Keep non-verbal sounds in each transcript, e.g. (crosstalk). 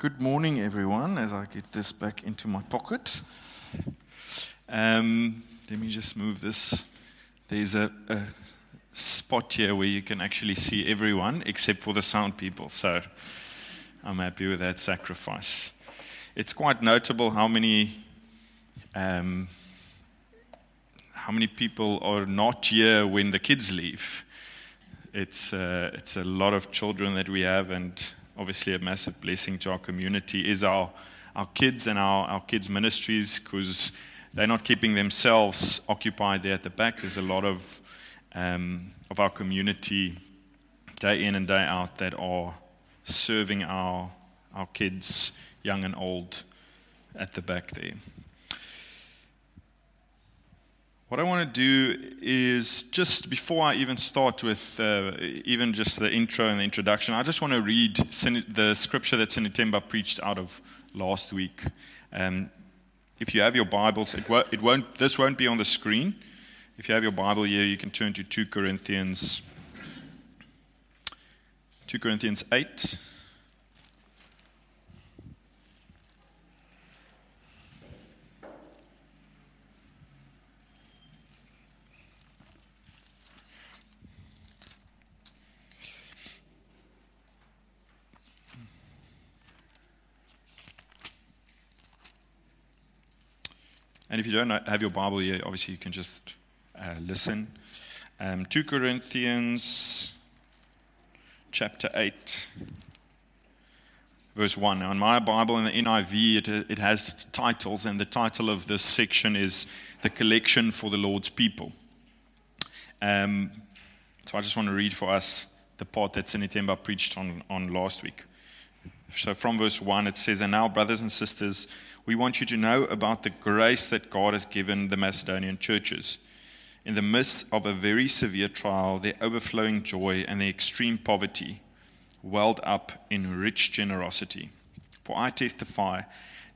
Good morning, everyone, as I get this back into my pocket. Um, let me just move this. There's a, a, spot here where you can actually see everyone except for the sound people, so I'm happy with that sacrifice. It's quite notable how many. Um, how many people are not here when the kids leave? It's, uh, it's a lot of children that we have, and obviously a massive blessing to our community is our, our kids and our, our kids' ministries because they're not keeping themselves occupied there at the back. There's a lot of, um, of our community day in and day out that are serving our, our kids, young and old, at the back there. What I want to do is just before I even start with uh, even just the intro and the introduction, I just want to read the scripture that Sinethemba preached out of last week. Um, if you have your Bibles, it, it won't, this won't be on the screen. If you have your Bible here, you can turn to 2 Corinthians, 2 Corinthians 8. And if you don't have your Bible here, obviously you can just uh, listen. Um, 2 Corinthians chapter 8, verse 1. Now, in my Bible, in the NIV, it, it has titles, and the title of this section is The Collection for the Lord's People. Um, so I just want to read for us the part that Sinethemba preached on, on last week. So from verse 1, it says, And now, brothers and sisters, we want you to know about the grace that God has given the Macedonian churches. In the midst of a very severe trial, their overflowing joy and their extreme poverty welled up in rich generosity. For I testify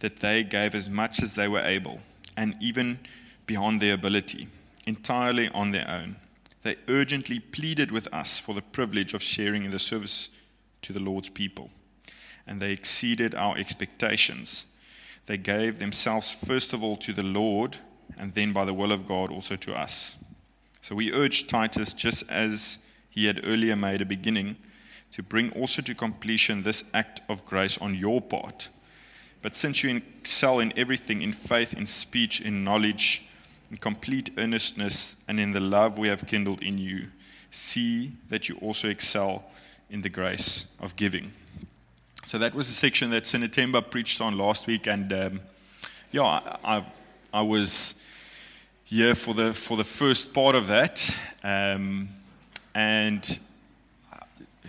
that they gave as much as they were able, and even beyond their ability, entirely on their own. They urgently pleaded with us for the privilege of sharing in the service to the Lord's people, and they exceeded our expectations they gave themselves first of all to the Lord, and then by the will of God also to us. So we urge Titus, just as he had earlier made a beginning, to bring also to completion this act of grace on your part. But since you excel in everything, in faith, in speech, in knowledge, in complete earnestness, and in the love we have kindled in you, see that you also excel in the grace of giving. So that was a section that Sinethemba preached on last week, and um, yeah, I, I, I, was here for the for the first part of that, um, and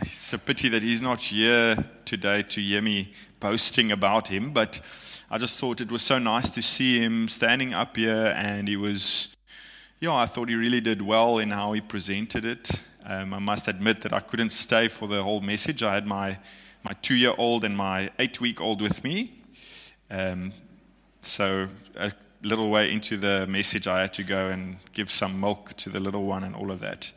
it's a pity that he's not here today to hear me boasting about him. But I just thought it was so nice to see him standing up here, and he was, yeah, I thought he really did well in how he presented it. Um, I must admit that I couldn't stay for the whole message. I had my my two year old and my eight week old with me. Um, so, a little way into the message, I had to go and give some milk to the little one and all of that.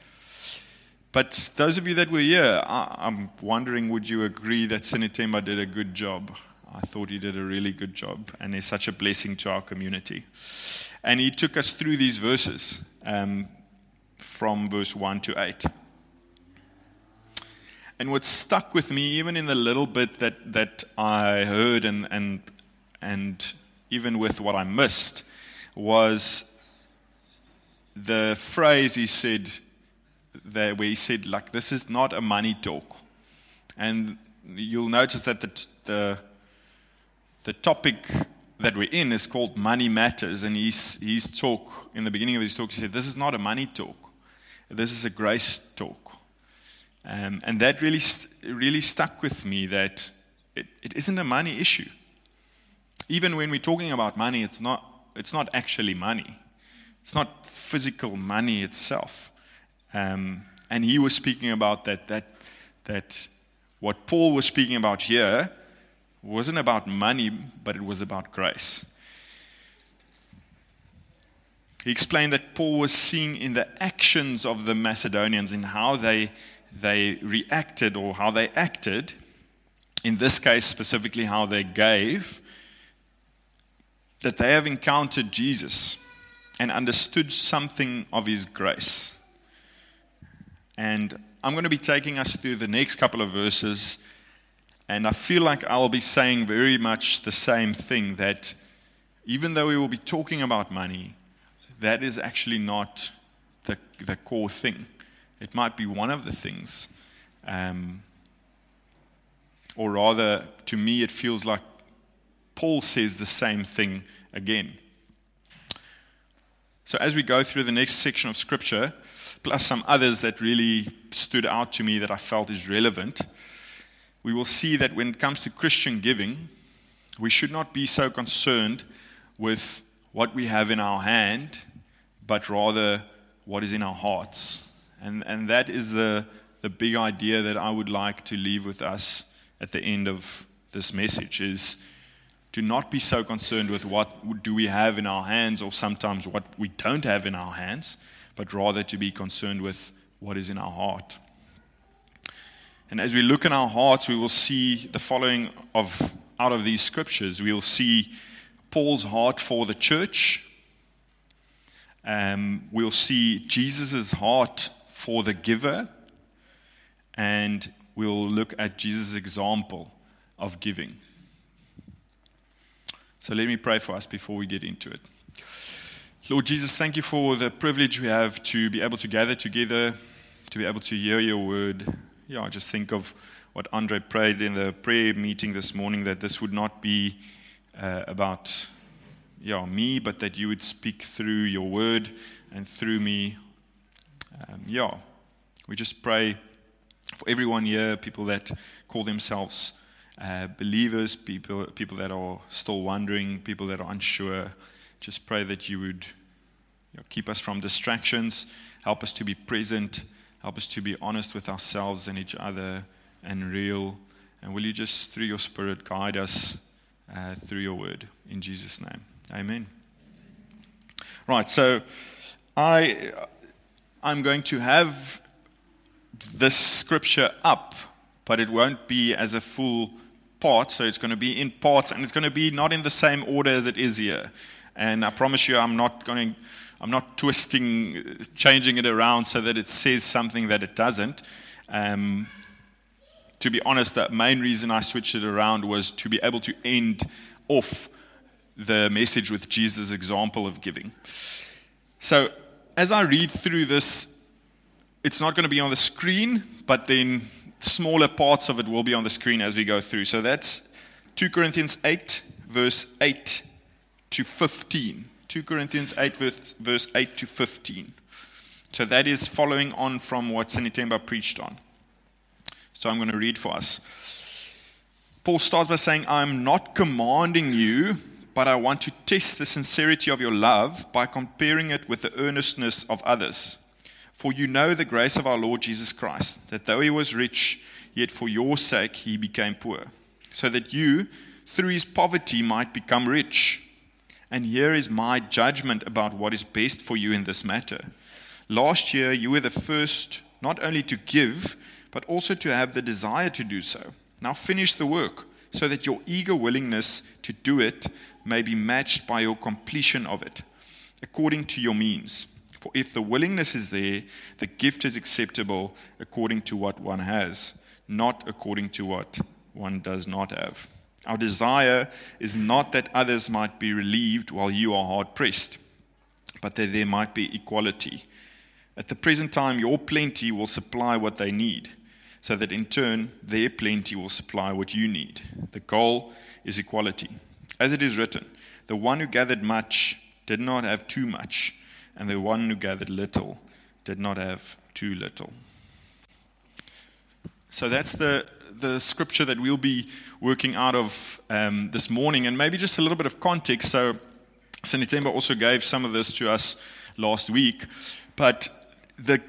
But those of you that were here, I, am wondering would you agree that Sinethemba did a good job? I thought he did a really good job, and he's such a blessing to our community. And he took us through these verses um, from verse 1 to 8. And what stuck with me, even in the little bit that, that I heard and, and, and even with what I missed, was the phrase he said there where he said, like, this is not a money talk. And you'll notice that the, the, the topic that we're in is called Money Matters. And his, his talk, in the beginning of his talk, he said, This is not a money talk. This is a grace talk. Um, and that really, really stuck with me that it, it isn't a money issue. Even when we're talking about money, it's not, it's not actually money, it's not physical money itself. Um, and he was speaking about that, that, that what Paul was speaking about here wasn't about money, but it was about grace. He explained that Paul was seeing in the actions of the Macedonians, in how they they reacted or how they acted, in this case specifically, how they gave, that they have encountered Jesus and understood something of his grace. And I'm going to be taking us through the next couple of verses, and I feel like I'll be saying very much the same thing that even though we will be talking about money, that is actually not the, the core thing. It might be one of the things. Um, or rather, to me, it feels like Paul says the same thing again. So, as we go through the next section of scripture, plus some others that really stood out to me that I felt is relevant, we will see that when it comes to Christian giving, we should not be so concerned with what we have in our hand, but rather what is in our hearts. And, and that is the, the big idea that I would like to leave with us at the end of this message is to not be so concerned with what do we have in our hands or sometimes what we don't have in our hands, but rather to be concerned with what is in our heart. And as we look in our hearts, we will see the following of out of these scriptures. We will see Paul's heart for the church. Um, we'll see Jesus' heart for the giver. And we'll look at Jesus' example of giving. So let me pray for us before we get into it. Lord Jesus, thank you for the privilege we have to be able to gather together, to be able to hear your word. Yeah, I just think of what Andre prayed in the prayer meeting this morning that this would not be uh, about yeah, me, but that you would speak through your word and through me. Um, yeah, we just pray for everyone here, people that call themselves uh, believers, people, people that are still wondering, people that are unsure. Just pray that you would you know, keep us from distractions, help us to be present, help us to be honest with ourselves and each other and real. And will you just, through your Spirit, guide us uh, through your word? In Jesus' name. Amen. Right, so I, I'm going to have this scripture up, but it won't be as a full part. So it's going to be in parts, and it's going to be not in the same order as it is here. And I promise you, I'm not going. I'm not twisting, changing it around so that it says something that it doesn't. Um, to be honest, the main reason I switched it around was to be able to end off the message with Jesus' example of giving. So, as I read through this it's not going to be on the screen, but then smaller parts of it will be on the screen as we go through. So that's 2 Corinthians 8, verse 8 to 15. 2 Corinthians 8, verse, verse 8 to 15. So that is following on from what Sinethemba preached on. So I'm going to read for us. Paul starts by saying, I'm not commanding you, but I want to test the sincerity of your love by comparing it with the earnestness of others. For you know the grace of our Lord Jesus Christ, that though he was rich, yet for your sake he became poor, so that you, through his poverty, might become rich. And here is my judgment about what is best for you in this matter. Last year, you were the first not only to give, but also to have the desire to do so. Now finish the work, so that your eager willingness to do it may be matched by your completion of it, according to your means. For if the willingness is there, the gift is acceptable according to what one has, not according to what one does not have. Our desire is not that others might be relieved while you are hard pressed, but that there might be equality. At the present time, your plenty will supply what they need, so that in turn, their plenty will supply what you need. The goal is equality. As it is written, the one who gathered much did not have too much and the one who gathered little did not have too little. So that's the, the scripture that we'll be working out of um, this morning, and maybe just a little bit of context. So, Sinethemba also gave some of this to us last week, but the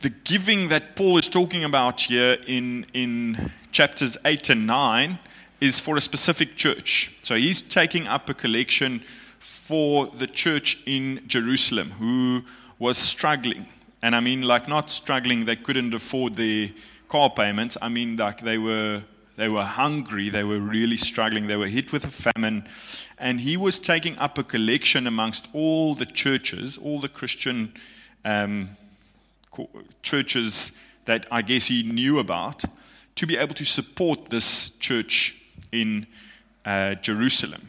the giving that Paul is talking about here in, in chapters 8 and 9 is for a specific church. So he's taking up a collection for the church in Jerusalem who was struggling. And I mean, like, not struggling, they couldn't afford their car payments. I mean, like, they were, They were hungry. They were really struggling. They were hit with a famine. And he was taking up a collection amongst all the churches, all the Christian um, churches that I guess he knew about, to be able to support this church in uh, Jerusalem.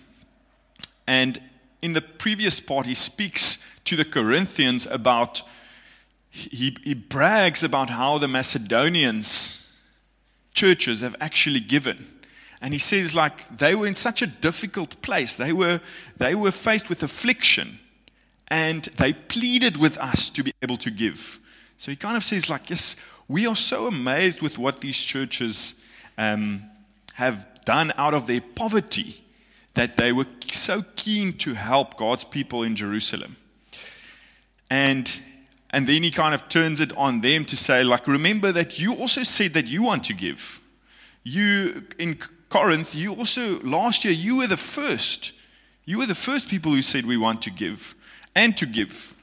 And in the previous part, he speaks to the Corinthians about, he, he brags about how the Macedonians churches have actually given. And he says, like, they were in such a difficult place. They were, they were faced with affliction, and they pleaded with us to be able to give. So he kind of says, like, yes, we are so amazed with what these churches um, have done out of their poverty that they were so keen to help God's people in Jerusalem. And and then he kind of turns it on them to say, like, remember that you also said that you want to give. You, in Corinth, you also, last year, you were the first. You were the first people who said we want to give and to give.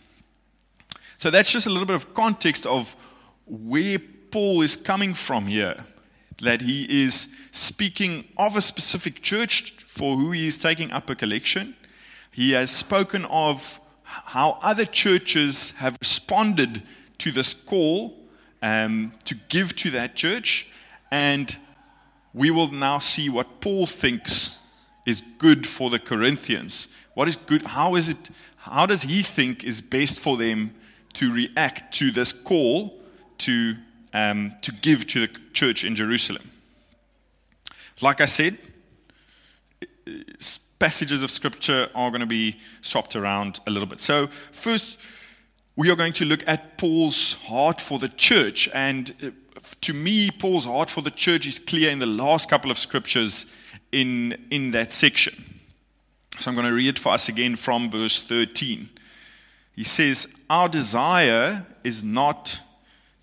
So that's just a little bit of context of where Paul is coming from here. That he is speaking of a specific church for who he is taking up a collection. He has spoken of how other churches have responded to this call um, to give to that church. And we will now see what Paul thinks is good for the Corinthians. What is good? How is it? How does he think is best for them to react to this call to um, to give to the church in Jerusalem? Like I said, passages of scripture are going to be swapped around a little bit. So, first, we are going to look at Paul's heart for the church. And uh, to me, Paul's heart for the church is clear in the last couple of scriptures in, in that section. So, I'm going to read it for us again from verse 13. He says, Our desire is not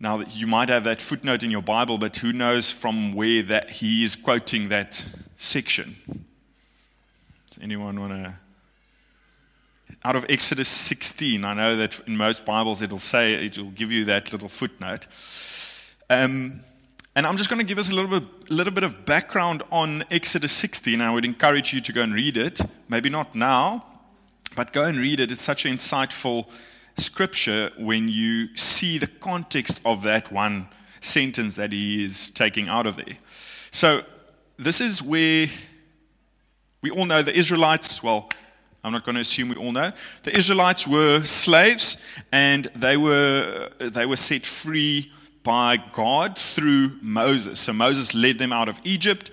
Now, you might have that footnote in your Bible, but who knows from where that he is quoting that section? Does anyone want to out of Exodus 16. I know that in most Bibles it'll say, it'll give you that little footnote. Um, and I'm just going to give us a little bit, little bit of background on Exodus 16. I would encourage you to go and read it. Maybe not now, but go and read it. It's such an insightful scripture when you see the context of that one sentence that he is taking out of there. So, this is where we all know the Israelites, well, I'm not going to assume we all know. The Israelites were slaves and they were, they were set free by God through Moses. So Moses led them out of Egypt.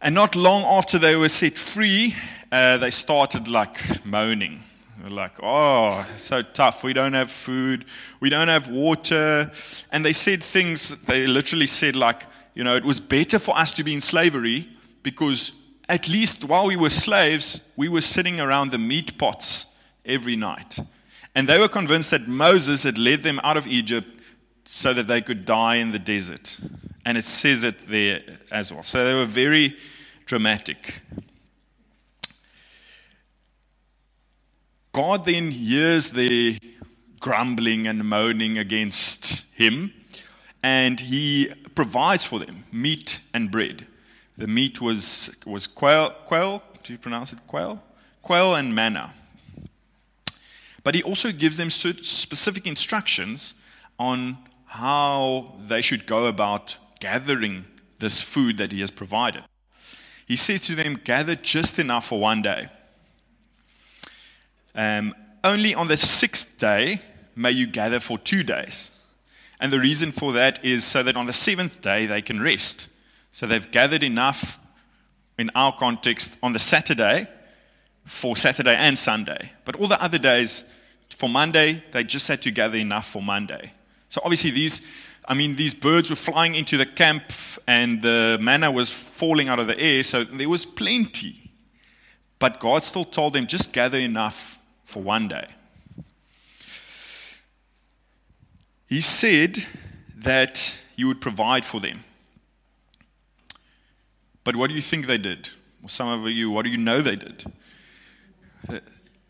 And not long after they were set free, uh, they started like moaning. They're like, oh, so tough. We don't have food. We don't have water. And they said things, they literally said, like, you know, it was better for us to be in slavery because at least while we were slaves, we were sitting around the meat pots every night. And they were convinced that Moses had led them out of Egypt so that they could die in the desert. And it says it there as well. So they were very dramatic. God then hears their grumbling and moaning against him, and he provides for them meat and bread. The meat was, was quail, quail, do you pronounce it quail? Quail and manna. But he also gives them specific instructions on how they should go about gathering this food that he has provided. He says to them, Gather just enough for one day. Um, only on the sixth day may you gather for two days. And the reason for that is so that on the seventh day they can rest. So they've gathered enough in our context on the Saturday for Saturday and Sunday. But all the other days, for Monday, they just had to gather enough for Monday. So obviously, these, I mean, these birds were flying into the camp and the manna was falling out of the air, so there was plenty. But God still told them, just gather enough for one day. He said that He would provide for them. But what do you think they did? Some of you, what do you know they did?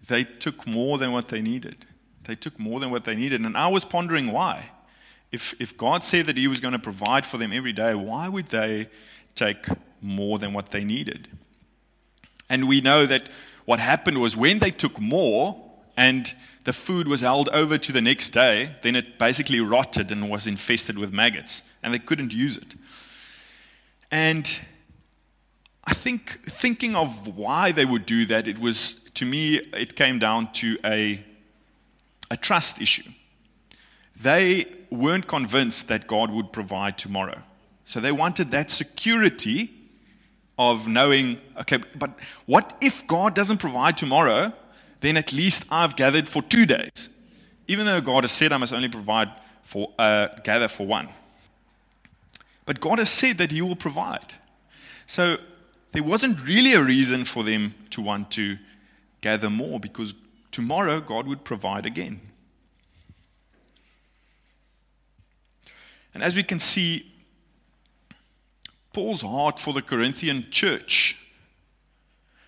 They took more than what they needed. They took more than what they needed. And I was pondering why. If, if God said that He was going to provide for them every day, why would they take more than what they needed? And we know that what happened was when they took more and the food was held over to the next day, then it basically rotted and was infested with maggots, and they couldn't use it. And I think thinking of why they would do that, it was to me, it came down to a, a trust issue. They weren't convinced that God would provide tomorrow. So they wanted that security of knowing, okay, but what if God doesn't provide tomorrow? Then at least I've gathered for two days. Even though God has said I must only provide for, uh, gather for one. But God has said that He will provide. So there wasn't really a reason for them to want to gather more because tomorrow God would provide again. And as we can see, Paul's heart for the Corinthian church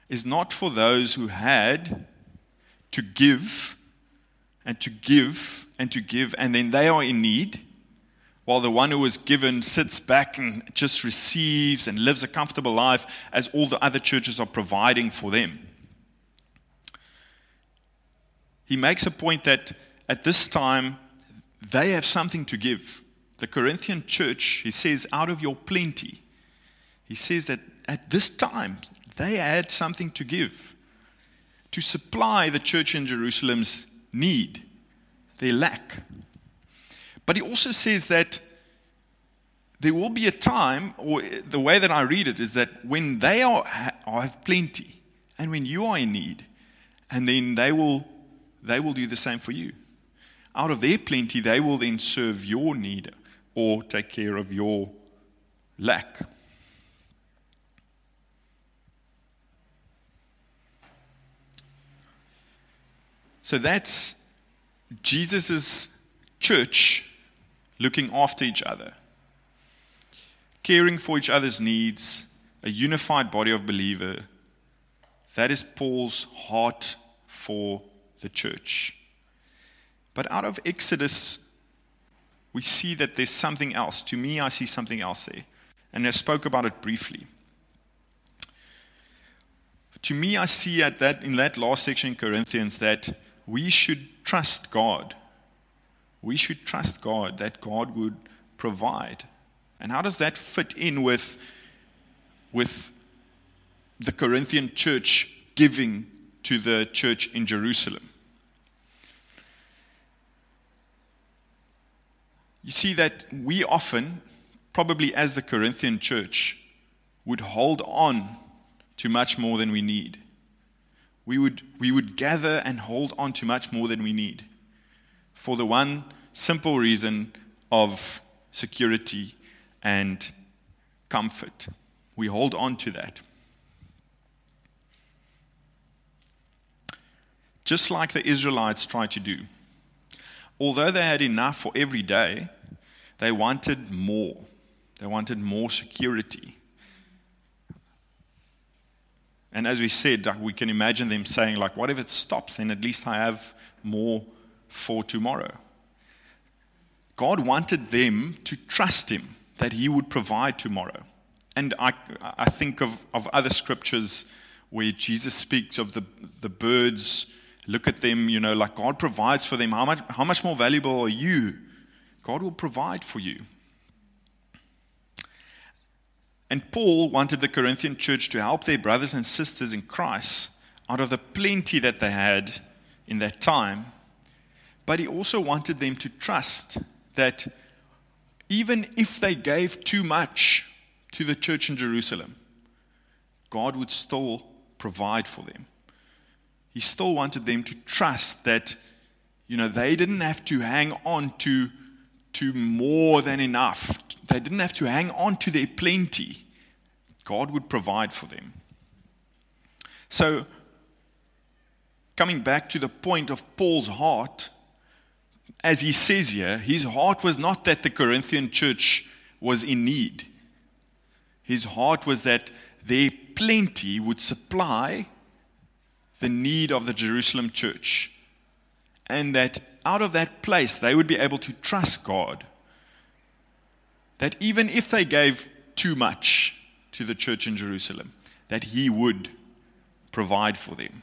is not for those who had to give and to give and to give, and then they are in need, while the one who was given sits back and just receives and lives a comfortable life as all the other churches are providing for them. He makes a point that at this time they have something to give. The Corinthian church, he says, out of your plenty, he says that at this time they had something to give to supply the church in Jerusalem's need, their lack. But he also says that there will be a time, or the way that I read it is that when they are, have plenty and when you are in need, and then they will, they will do the same for you. Out of their plenty, they will then serve your need or take care of your lack. So that's Jesus' church looking after each other, caring for each other's needs, a unified body of believer. That is Paul's heart for the church. But out of Exodus, we see that there's something else. To me, I see something else there. And I spoke about it briefly to me, I see at that in that last section in Corinthians that we should trust God. We should trust God that God would provide. And how does that fit in with, with the Corinthian church giving to the church in Jerusalem? You see that we often, probably as the Corinthian church, would hold on to much more than we need we would, we would gather and hold on to much more than we need for the one simple reason of security and comfort. We hold on to that. Just like the Israelites tried to do. Although they had enough for every day, they wanted more. They wanted more security. And as we said, we can imagine them saying, like, what if it stops? Then at least I have more for tomorrow. God wanted them to trust Him that He would provide tomorrow. And I, I think of, of other scriptures where Jesus speaks of the, the birds. Look at them, you know, like God provides for them. How much, how much more valuable are you? God will provide for you. And Paul wanted the Corinthian church to help their brothers and sisters in Christ out of the plenty that they had in that time. But he also wanted them to trust that even if they gave too much to the church in Jerusalem, God would still provide for them. He still wanted them to trust that, you know, they didn't have to hang on to, to more than enough. They didn't have to hang on to their plenty. God would provide for them. So, coming back to the point of Paul's heart, as he says here, his heart was not that the Corinthian church was in need. His heart was that their plenty would supply the need of the Jerusalem church. And that out of that place, they would be able to trust God. That even if they gave too much to the church in Jerusalem, that He would provide for them.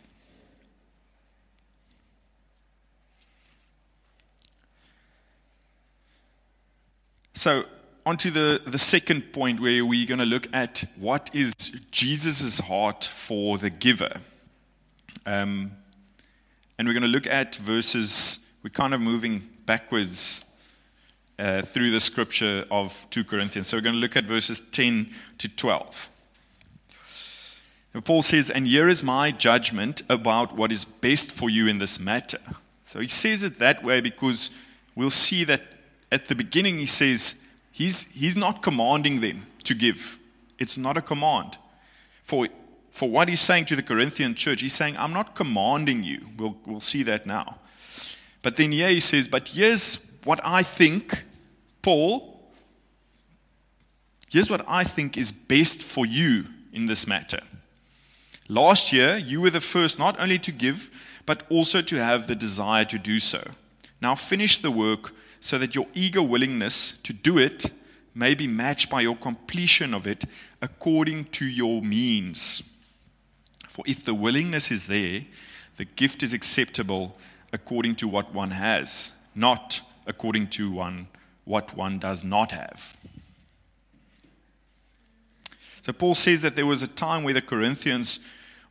So, on to the, the second point where we're going to look at what is Jesus' heart for the giver. Um, and we're going to look at verses, we're kind of moving backwards uh, through the scripture of 2 Corinthians. So we're going to look at verses 10 to 12. And Paul says, And here is my judgment about what is best for you in this matter. So he says it that way because we'll see that at the beginning he says he's, he's not commanding them to give. It's not a command. For, for what he's saying to the Corinthian church, he's saying, I'm not commanding you. We'll, we'll see that now. But then here he says, But here's what I think, Paul, here's what I think is best for you in this matter. Last year, you were the first not only to give, but also to have the desire to do so. Now finish the work so that your eager willingness to do it may be matched by your completion of it according to your means. For if the willingness is there, the gift is acceptable according to what one has, not according to one what one does not have. So Paul says that there was a time where the Corinthians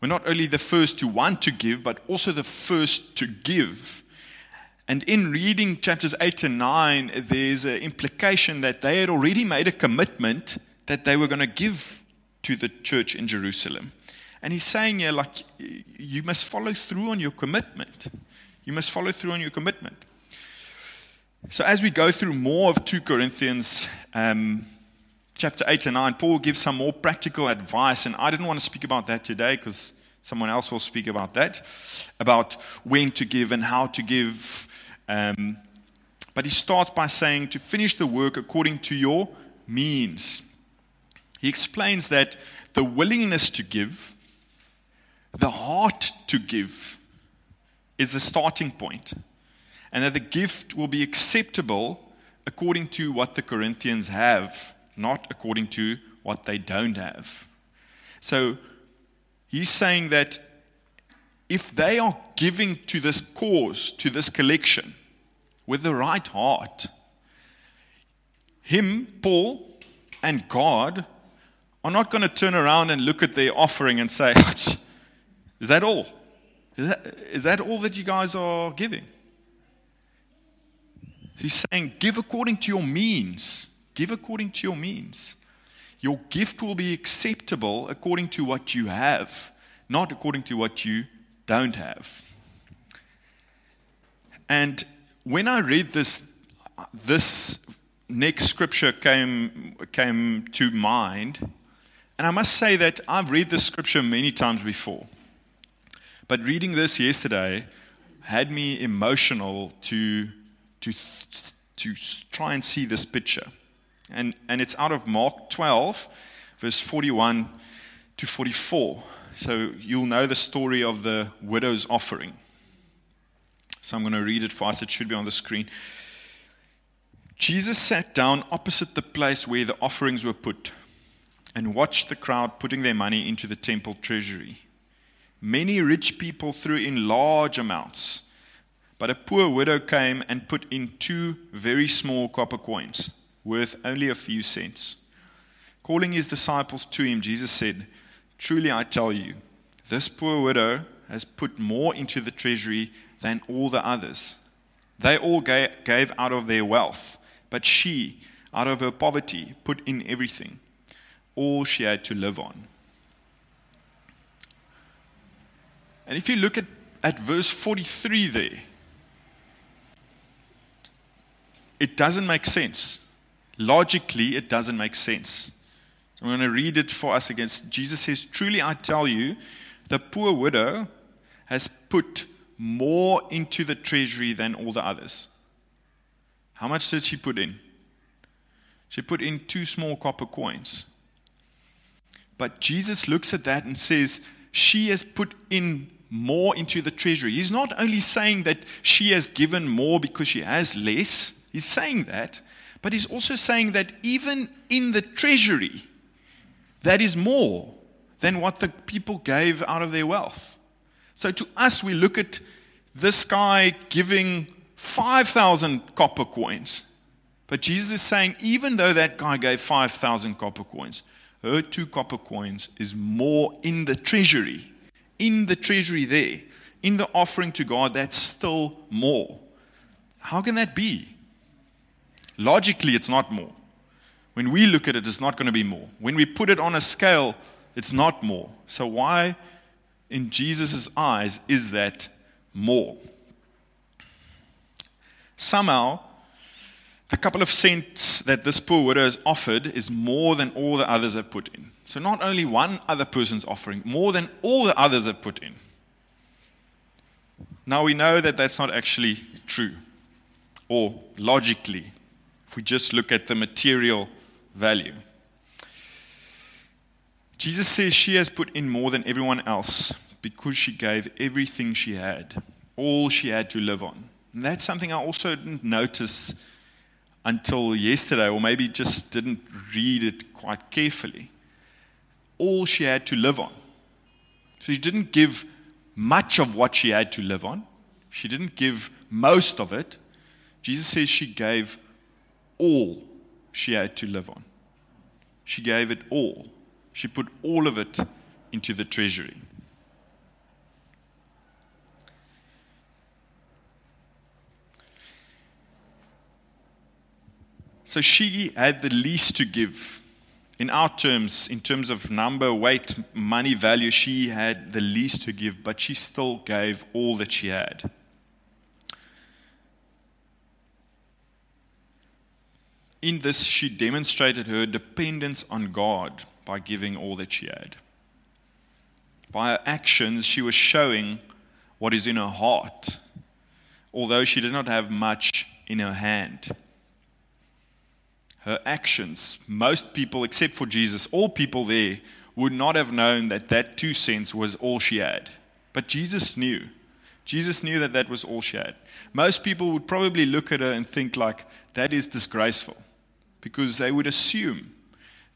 were not only the first to want to give, but also the first to give. And in reading chapters 8 and 9, there's an implication that they had already made a commitment that they were going to give to the church in Jerusalem. And he's saying here, like, you must follow through on your commitment. You must follow through on your commitment. So, as we go through more of 2 Corinthians, um, chapter 8 and 9, Paul gives some more practical advice. And I didn't want to speak about that today because someone else will speak about that, about when to give and how to give. Um, but he starts by saying to finish the work according to your means. He explains that the willingness to give, the heart to give, is the starting point, and that the gift will be acceptable according to what the Corinthians have not according to what they don't have. So he's saying that if they are giving to this cause, to this collection, with the right heart, him, Paul, and God are not going to turn around and look at their offering and say, (laughs) Is that all? Is that, is that all that you guys are giving? He's saying, Give according to your means. Give according to your means. Your gift will be acceptable according to what you have, not according to what you don't have. And when I read this, this next scripture came, came to mind. And I must say that I've read this scripture many times before. But reading this yesterday had me emotional to, to, to try and see this picture. And, and it's out of Mark 12, verse 41 to 44. So you'll know the story of the widow's offering. So I'm going to read it for us. It should be on the screen. Jesus sat down opposite the place where the offerings were put and watched the crowd putting their money into the temple treasury. Many rich people threw in large amounts, but a poor widow came and put in two very small copper coins worth only a few cents. Calling his disciples to him, Jesus said, Truly I tell you, this poor widow has put more into the treasury than all the others. They all gave out of their wealth, but she, out of her poverty, put in everything, all she had to live on. And if you look at, at verse 43 there, it doesn't make sense. Logically, it doesn't make sense. I'm going to read it for us again. Jesus says, Truly I tell you, the poor widow has put more into the treasury than all the others. How much did she put in? She put in two small copper coins. But Jesus looks at that and says, She has put in more into the treasury. He's not only saying that she has given more because she has less, he's saying that, but he's also saying that even in the treasury, that is more than what the people gave out of their wealth. So to us, we look at this guy giving 5,000 copper coins. But Jesus is saying, even though that guy gave 5,000 copper coins, her two copper coins is more in the treasury. In the treasury there. In the offering to God, that's still more. How can that be? Logically, it's not more. When we look at it, it's not going to be more. When we put it on a scale, it's not more. So, why, in Jesus' eyes, is that more? Somehow, the couple of cents that this poor widow has offered is more than all the others have put in. So, not only one other person's offering, more than all the others have put in. Now, we know that that's not actually true, or logically if we just look at the material value. Jesus says she has put in more than everyone else because she gave everything she had, all she had to live on. And that's something I also didn't notice until yesterday, or maybe just didn't read it quite carefully. All she had to live on. She didn't give much of what she had to live on, she didn't give most of it. Jesus says she gave all she had to live on. She gave it all. She put all of it into the treasury. So she had the least to give. In our terms, in terms of number, weight, money value, she had the least to give, but she still gave all that she had. In this, she demonstrated her dependence on God by giving all that she had. By her actions, she was showing what is in her heart, although she did not have much in her hand. Her actions, most people, except for Jesus, all people there, would not have known that that two cents was all she had. But Jesus knew. Jesus knew that that was all she had. Most people would probably look at her and think like, that is disgraceful because they would assume,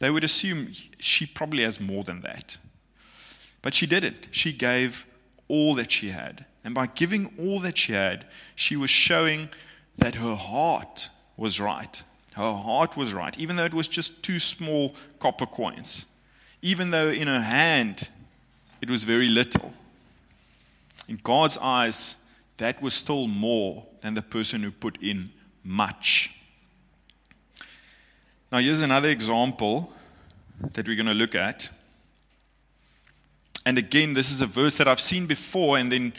they would assume she probably has more than that. But she didn't. She gave all that she had. And by giving all that she had, she was showing that her heart was right. Her heart was right, even though it was just two small copper coins. Even though in her hand it was very little. In God's eyes, that was still more than the person who put in much. Now, here's another example that we're going to look at. And again, this is a verse that I've seen before, and then,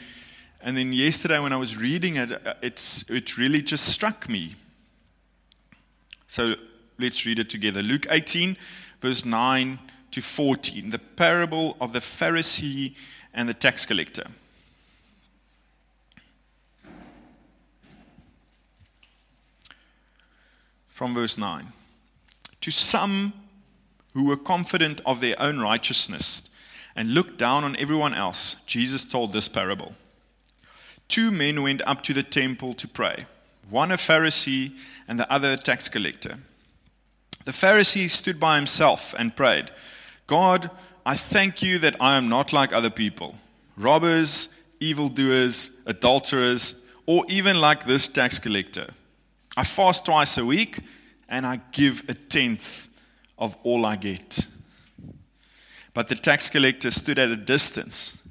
and then yesterday when I was reading it, uh, it's, it really just struck me. So let's read it together. Luke 18, verse 9 to 14, the parable of the Pharisee and the tax collector. From verse 9. To some who were confident of their own righteousness and looked down on everyone else, Jesus told this parable. Two men went up to the temple to pray, one a Pharisee and the other a tax collector. The Pharisee stood by himself and prayed, God, I thank you that I am not like other people, robbers, evildoers, adulterers, or even like this tax collector. I fast twice a week and I give a tenth of all I get. But the tax collector stood at a distance.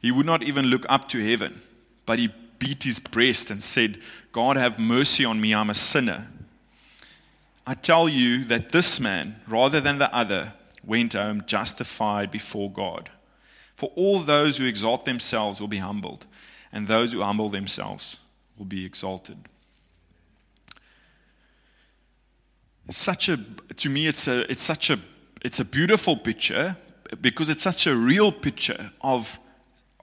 He would not even look up to heaven, but he beat his breast and said, God, have mercy on me, I'm a sinner. I tell you that this man, rather than the other, went home justified before God. For all those who exalt themselves will be humbled, and those who humble themselves will be exalted. such a to me it's a it's such a it's a beautiful picture because it's such a real picture of,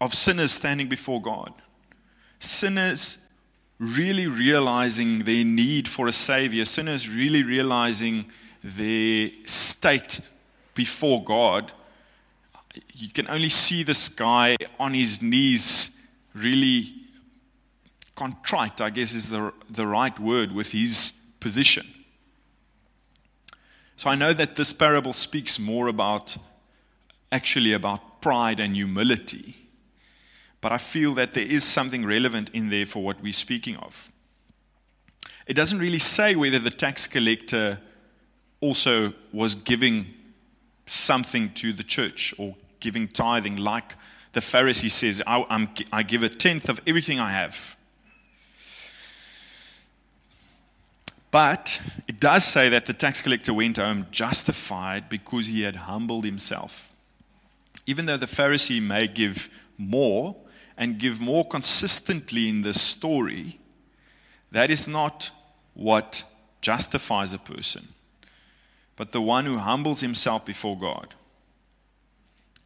of sinners standing before God. Sinners really realizing their need for a savior, sinners really realizing their state before God. You can only see this guy on his knees, really contrite, I guess is the, the right word, with his position. So I know that this parable speaks more about, actually, about pride and humility. But I feel that there is something relevant in there for what we're speaking of. It doesn't really say whether the tax collector also was giving something to the church or giving tithing, like the Pharisee says, I, I give a tenth of everything I have. But it does say that the tax collector went home justified because he had humbled himself. Even though the Pharisee may give more and give more consistently in this story, that is not what justifies a person, but the one who humbles himself before God.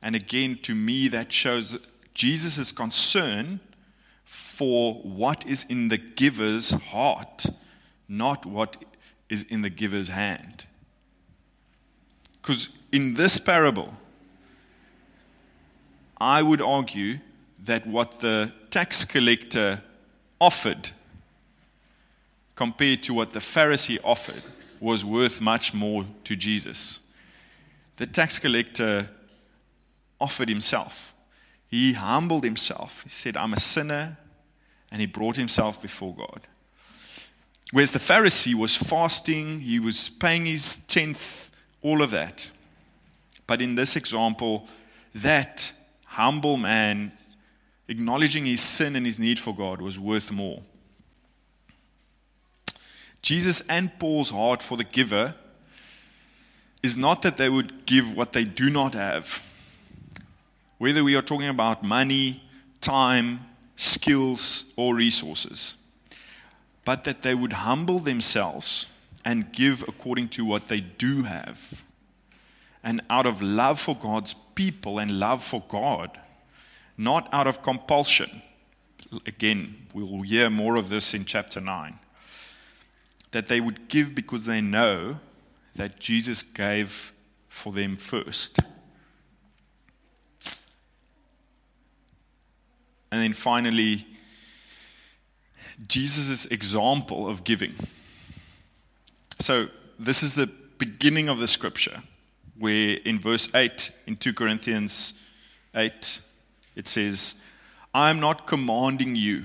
And again, to me, that shows Jesus' concern for what is in the giver's heart not what is in the giver's hand. Because in this parable, I would argue that what the tax collector offered compared to what the Pharisee offered was worth much more to Jesus. The tax collector offered himself. He humbled himself. He said, I'm a sinner, and he brought himself before God. Whereas the Pharisee was fasting, he was paying his tenth, all of that. But in this example, that humble man, acknowledging his sin and his need for God, was worth more. Jesus and Paul's heart for the giver is not that they would give what they do not have. Whether we are talking about money, time, skills, or resources but that they would humble themselves and give according to what they do have. And out of love for God's people and love for God, not out of compulsion. Again, we'll hear more of this in chapter 9. That they would give because they know that Jesus gave for them first. And then finally, Jesus' example of giving. So, this is the beginning of the scripture, where in verse 8 in 2 Corinthians 8, it says, I am not commanding you,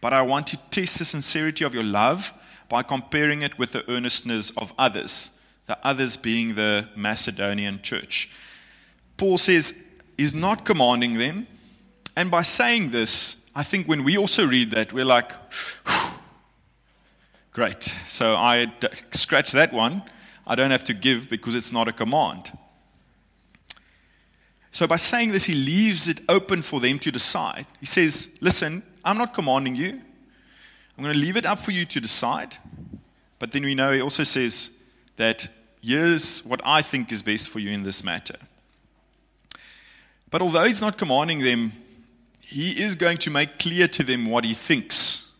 but I want to test the sincerity of your love by comparing it with the earnestness of others, the others being the Macedonian church. Paul says he's not commanding them, and by saying this, I think when we also read that, we're like, great. So I scratch that one. I don't have to give because it's not a command. So by saying this, he leaves it open for them to decide. He says, listen, I'm not commanding you. I'm going to leave it up for you to decide. But then we know he also says that here's what I think is best for you in this matter. But although he's not commanding them he is going to make clear to them what he thinks.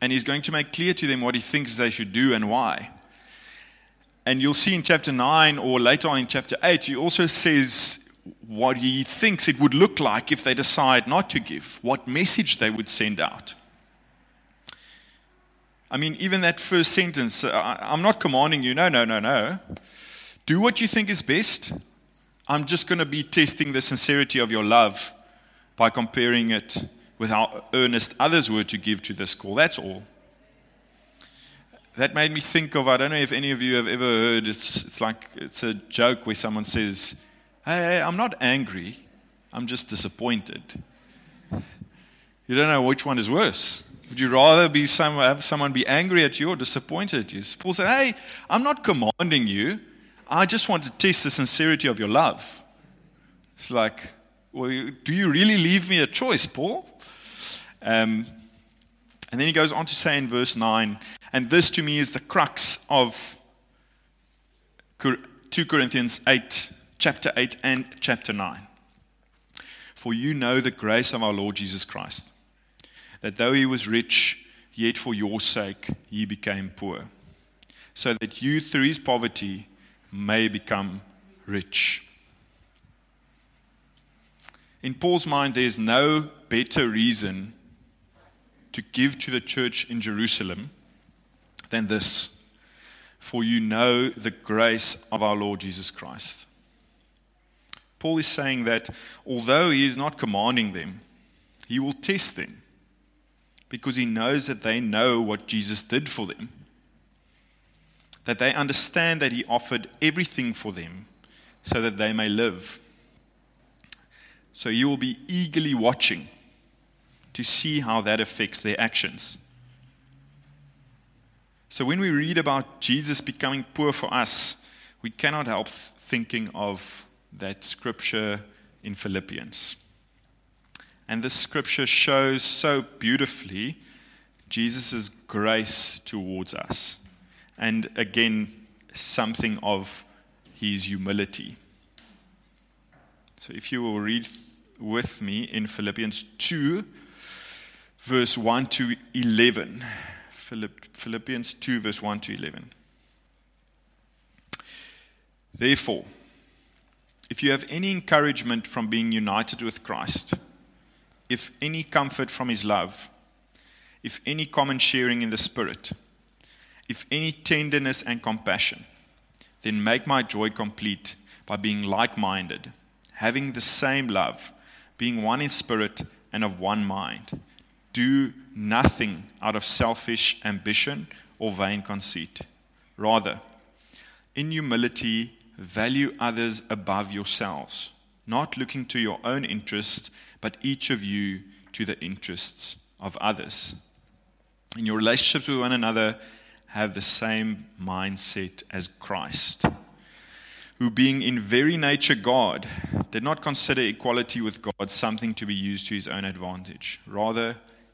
And he's going to make clear to them what he thinks they should do and why. And you'll see in chapter 9 or later on in chapter 8, he also says what he thinks it would look like if they decide not to give, what message they would send out. I mean, even that first sentence, uh, I'm not commanding you, no, no, no, no. Do what you think is best. I'm just going to be testing the sincerity of your love by comparing it with how earnest others were to give to this call. That's all. That made me think of I don't know if any of you have ever heard it's, it's like it's a joke where someone says, Hey, I'm not angry, I'm just disappointed. You don't know which one is worse. Would you rather be some, have someone be angry at you or disappointed at you? Paul said, Hey, I'm not commanding you. I just want to test the sincerity of your love. It's like, well, do you really leave me a choice, Paul? Um, and then he goes on to say in verse 9, and this to me is the crux of 2 Corinthians 8, chapter 8 and chapter 9. For you know the grace of our Lord Jesus Christ, that though he was rich, yet for your sake he became poor, so that you through his poverty may become rich. In Paul's mind, there's no better reason to give to the church in Jerusalem than this For you know the grace of our Lord Jesus Christ. Paul is saying that although he is not commanding them, he will test them because he knows that they know what Jesus did for them. That they understand that he offered everything for them so that they may live. So he will be eagerly watching to see how that affects their actions. So when we read about Jesus becoming poor for us, we cannot help thinking of that scripture in Philippians. And this scripture shows so beautifully Jesus' grace towards us. And again, something of his humility. So if you will read with me in Philippians 2, verse 1 to 11. Philippians 2, verse 1 to 11. Therefore, if you have any encouragement from being united with Christ, if any comfort from his love, if any common sharing in the Spirit, if any tenderness and compassion, then make my joy complete by being like minded, having the same love, being one in spirit and of one mind. Do nothing out of selfish ambition or vain conceit. Rather, in humility, value others above yourselves, not looking to your own interest, but each of you to the interests of others. In your relationships with one another, have the same mindset as Christ, who, being in very nature God, did not consider equality with God something to be used to his own advantage. Rather,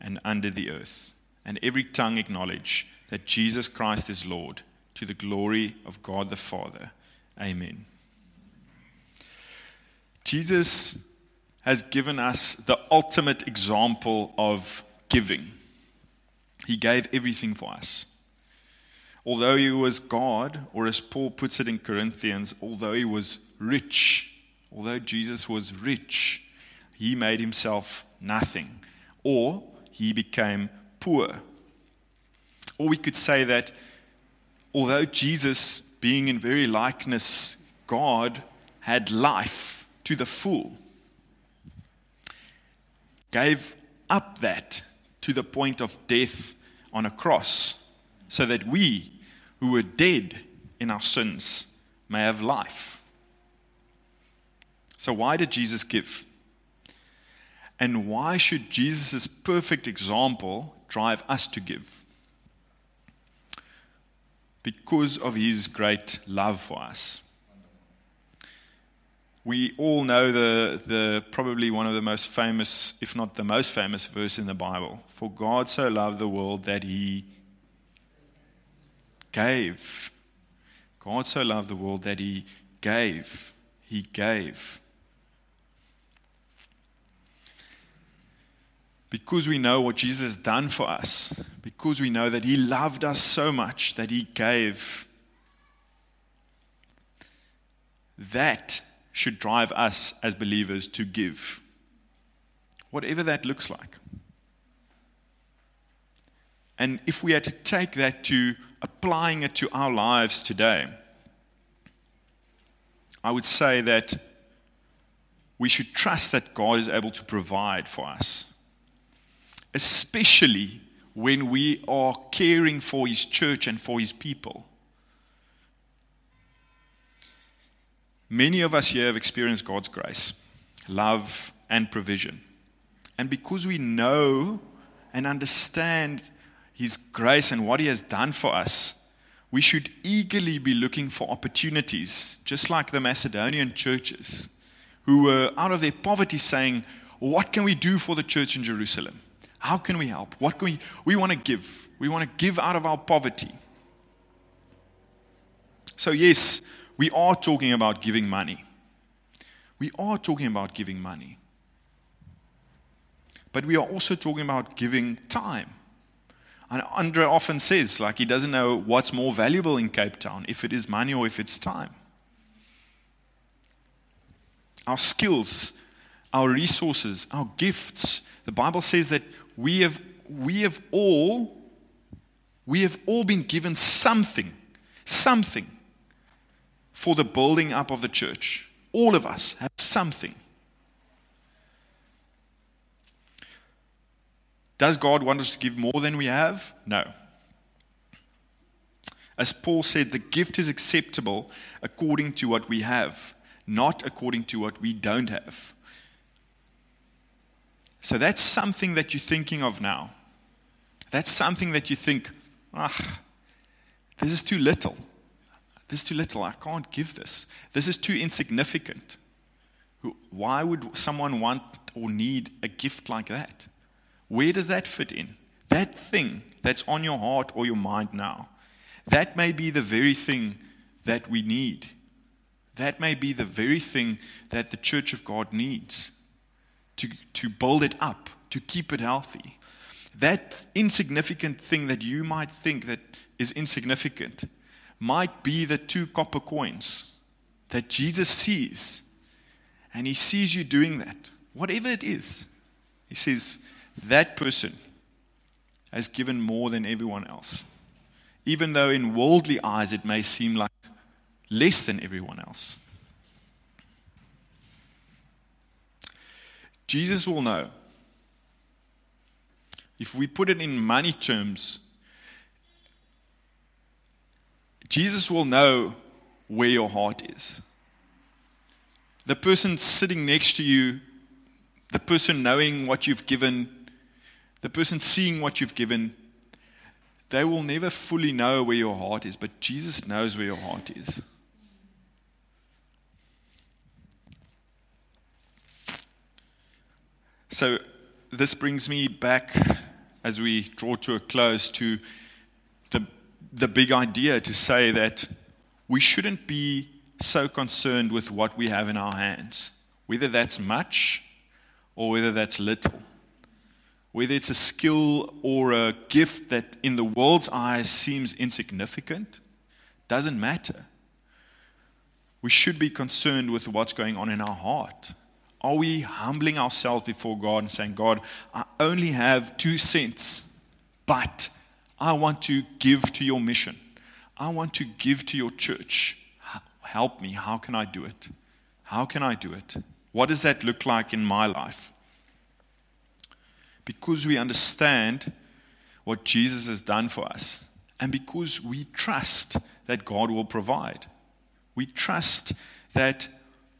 and under the earth, and every tongue acknowledge that Jesus Christ is Lord to the glory of God the Father. Amen. Jesus has given us the ultimate example of giving. He gave everything for us. Although he was God, or as Paul puts it in Corinthians, although he was rich, although Jesus was rich, he made himself nothing, or he became poor. Or we could say that although Jesus, being in very likeness God, had life, to the full, gave up that to the point of death on a cross, so that we who were dead in our sins may have life. So, why did Jesus give? And why should Jesus' perfect example drive us to give? Because of his great love for us we all know the, the probably one of the most famous, if not the most famous verse in the Bible. For God so loved the world that he gave. God so loved the world that he gave. He gave. Because we know what Jesus has done for us, because we know that he loved us so much that he gave, that should drive us as believers to give, whatever that looks like. And if we had to take that to applying it to our lives today, I would say that we should trust that God is able to provide for us, especially when we are caring for His church and for His people. Many of us here have experienced God's grace, love, and provision. And because we know and understand His grace and what He has done for us, we should eagerly be looking for opportunities, just like the Macedonian churches, who were out of their poverty saying, What can we do for the church in Jerusalem? How can we help? What can we we want to give? We want to give out of our poverty. So yes, we are talking about giving money. We are talking about giving money. But we are also talking about giving time. And Andre often says, like, he doesn't know what's more valuable in Cape Town, if it is money or if it's time. Our skills, our resources, our gifts. The Bible says that we have, we have all, we have all been given something, something for the building up of the church. All of us have something. Does God want us to give more than we have? No. As Paul said, the gift is acceptable according to what we have, not according to what we don't have. So that's something that you're thinking of now. That's something that you think, ah, this is too little. This is too little. I can't give this. This is too insignificant. Why would someone want or need a gift like that? Where does that fit in? That thing that's on your heart or your mind now, that may be the very thing that we need. That may be the very thing that the church of God needs to, to build it up, to keep it healthy. That insignificant thing that you might think that is insignificant might be the two copper coins that Jesus sees. And he sees you doing that, whatever it is. He says, that person has given more than everyone else. Even though in worldly eyes it may seem like less than everyone else. Jesus will know. If we put it in money terms, Jesus will know where your heart is. The person sitting next to you, the person knowing what you've given, the person seeing what you've given, they will never fully know where your heart is, but Jesus knows where your heart is. So, this brings me back as we draw to a close to the, the big idea to say that we shouldn't be so concerned with what we have in our hands, whether that's much or whether that's little whether it's a skill or a gift that in the world's eyes seems insignificant, doesn't matter. We should be concerned with what's going on in our heart. Are we humbling ourselves before God and saying, God, I only have two cents, but I want to give to your mission. I want to give to your church. Help me. How can I do it? How can I do it? What does that look like in my life? because we understand what Jesus has done for us and because we trust that God will provide. We trust that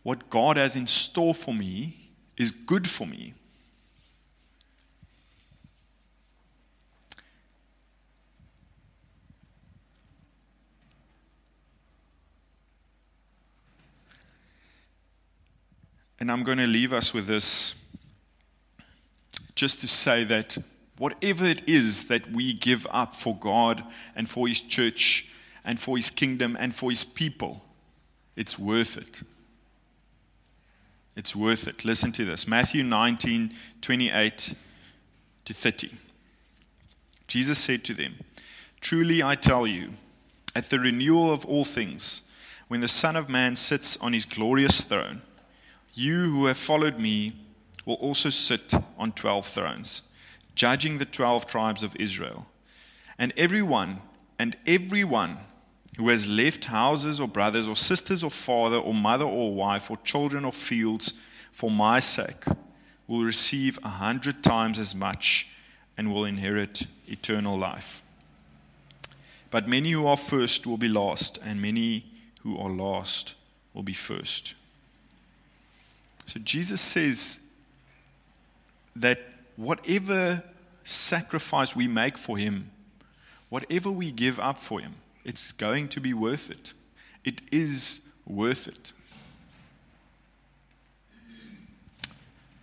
what God has in store for me is good for me. And I'm going to leave us with this just to say that whatever it is that we give up for God and for His church and for His kingdom and for His people, it's worth it. It's worth it. Listen to this Matthew 19 28 to 30. Jesus said to them, Truly I tell you, at the renewal of all things, when the Son of Man sits on his glorious throne, you who have followed me will also sit on 12 thrones, judging the 12 tribes of Israel. And everyone, and everyone who has left houses or brothers or sisters or father or mother or wife or children or fields for my sake will receive a hundred times as much and will inherit eternal life. But many who are first will be last, and many who are last will be first. So Jesus says that whatever sacrifice we make for him, whatever we give up for him, it's going to be worth it. It is worth it.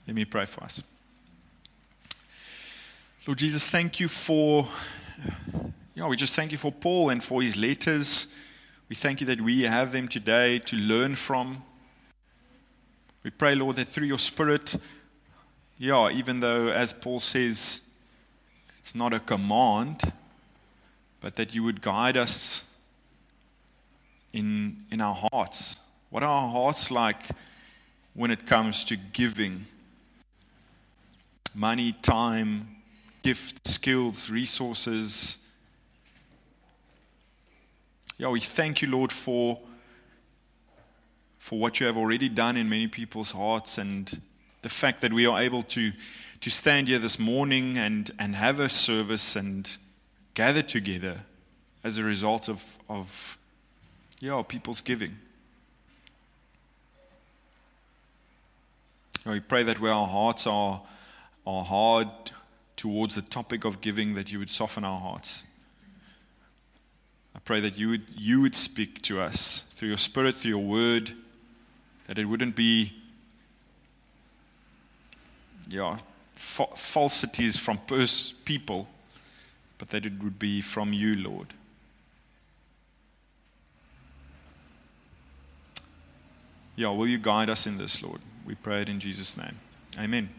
Let me pray for us. Lord Jesus, thank you for, yeah, we just thank you for Paul and for his letters. We thank you that we have them today to learn from. We pray, Lord, that through your Spirit, yeah, even though, as Paul says, it's not a command, but that you would guide us in, in our hearts. What are our hearts like when it comes to giving? Money, time, gifts, skills, resources. Yeah, we thank you, Lord, for, for what you have already done in many people's hearts and the fact that we are able to, to stand here this morning and, and have a service and gather together as a result of, of yeah, people's giving. We pray that where our hearts are, are hard towards the topic of giving, that you would soften our hearts. I pray that you would, you would speak to us through your spirit, through your word, that it wouldn't be yeah, fa- falsities from pers- people, but that it would be from you, Lord. Yeah, will you guide us in this, Lord? We pray it in Jesus' name. Amen.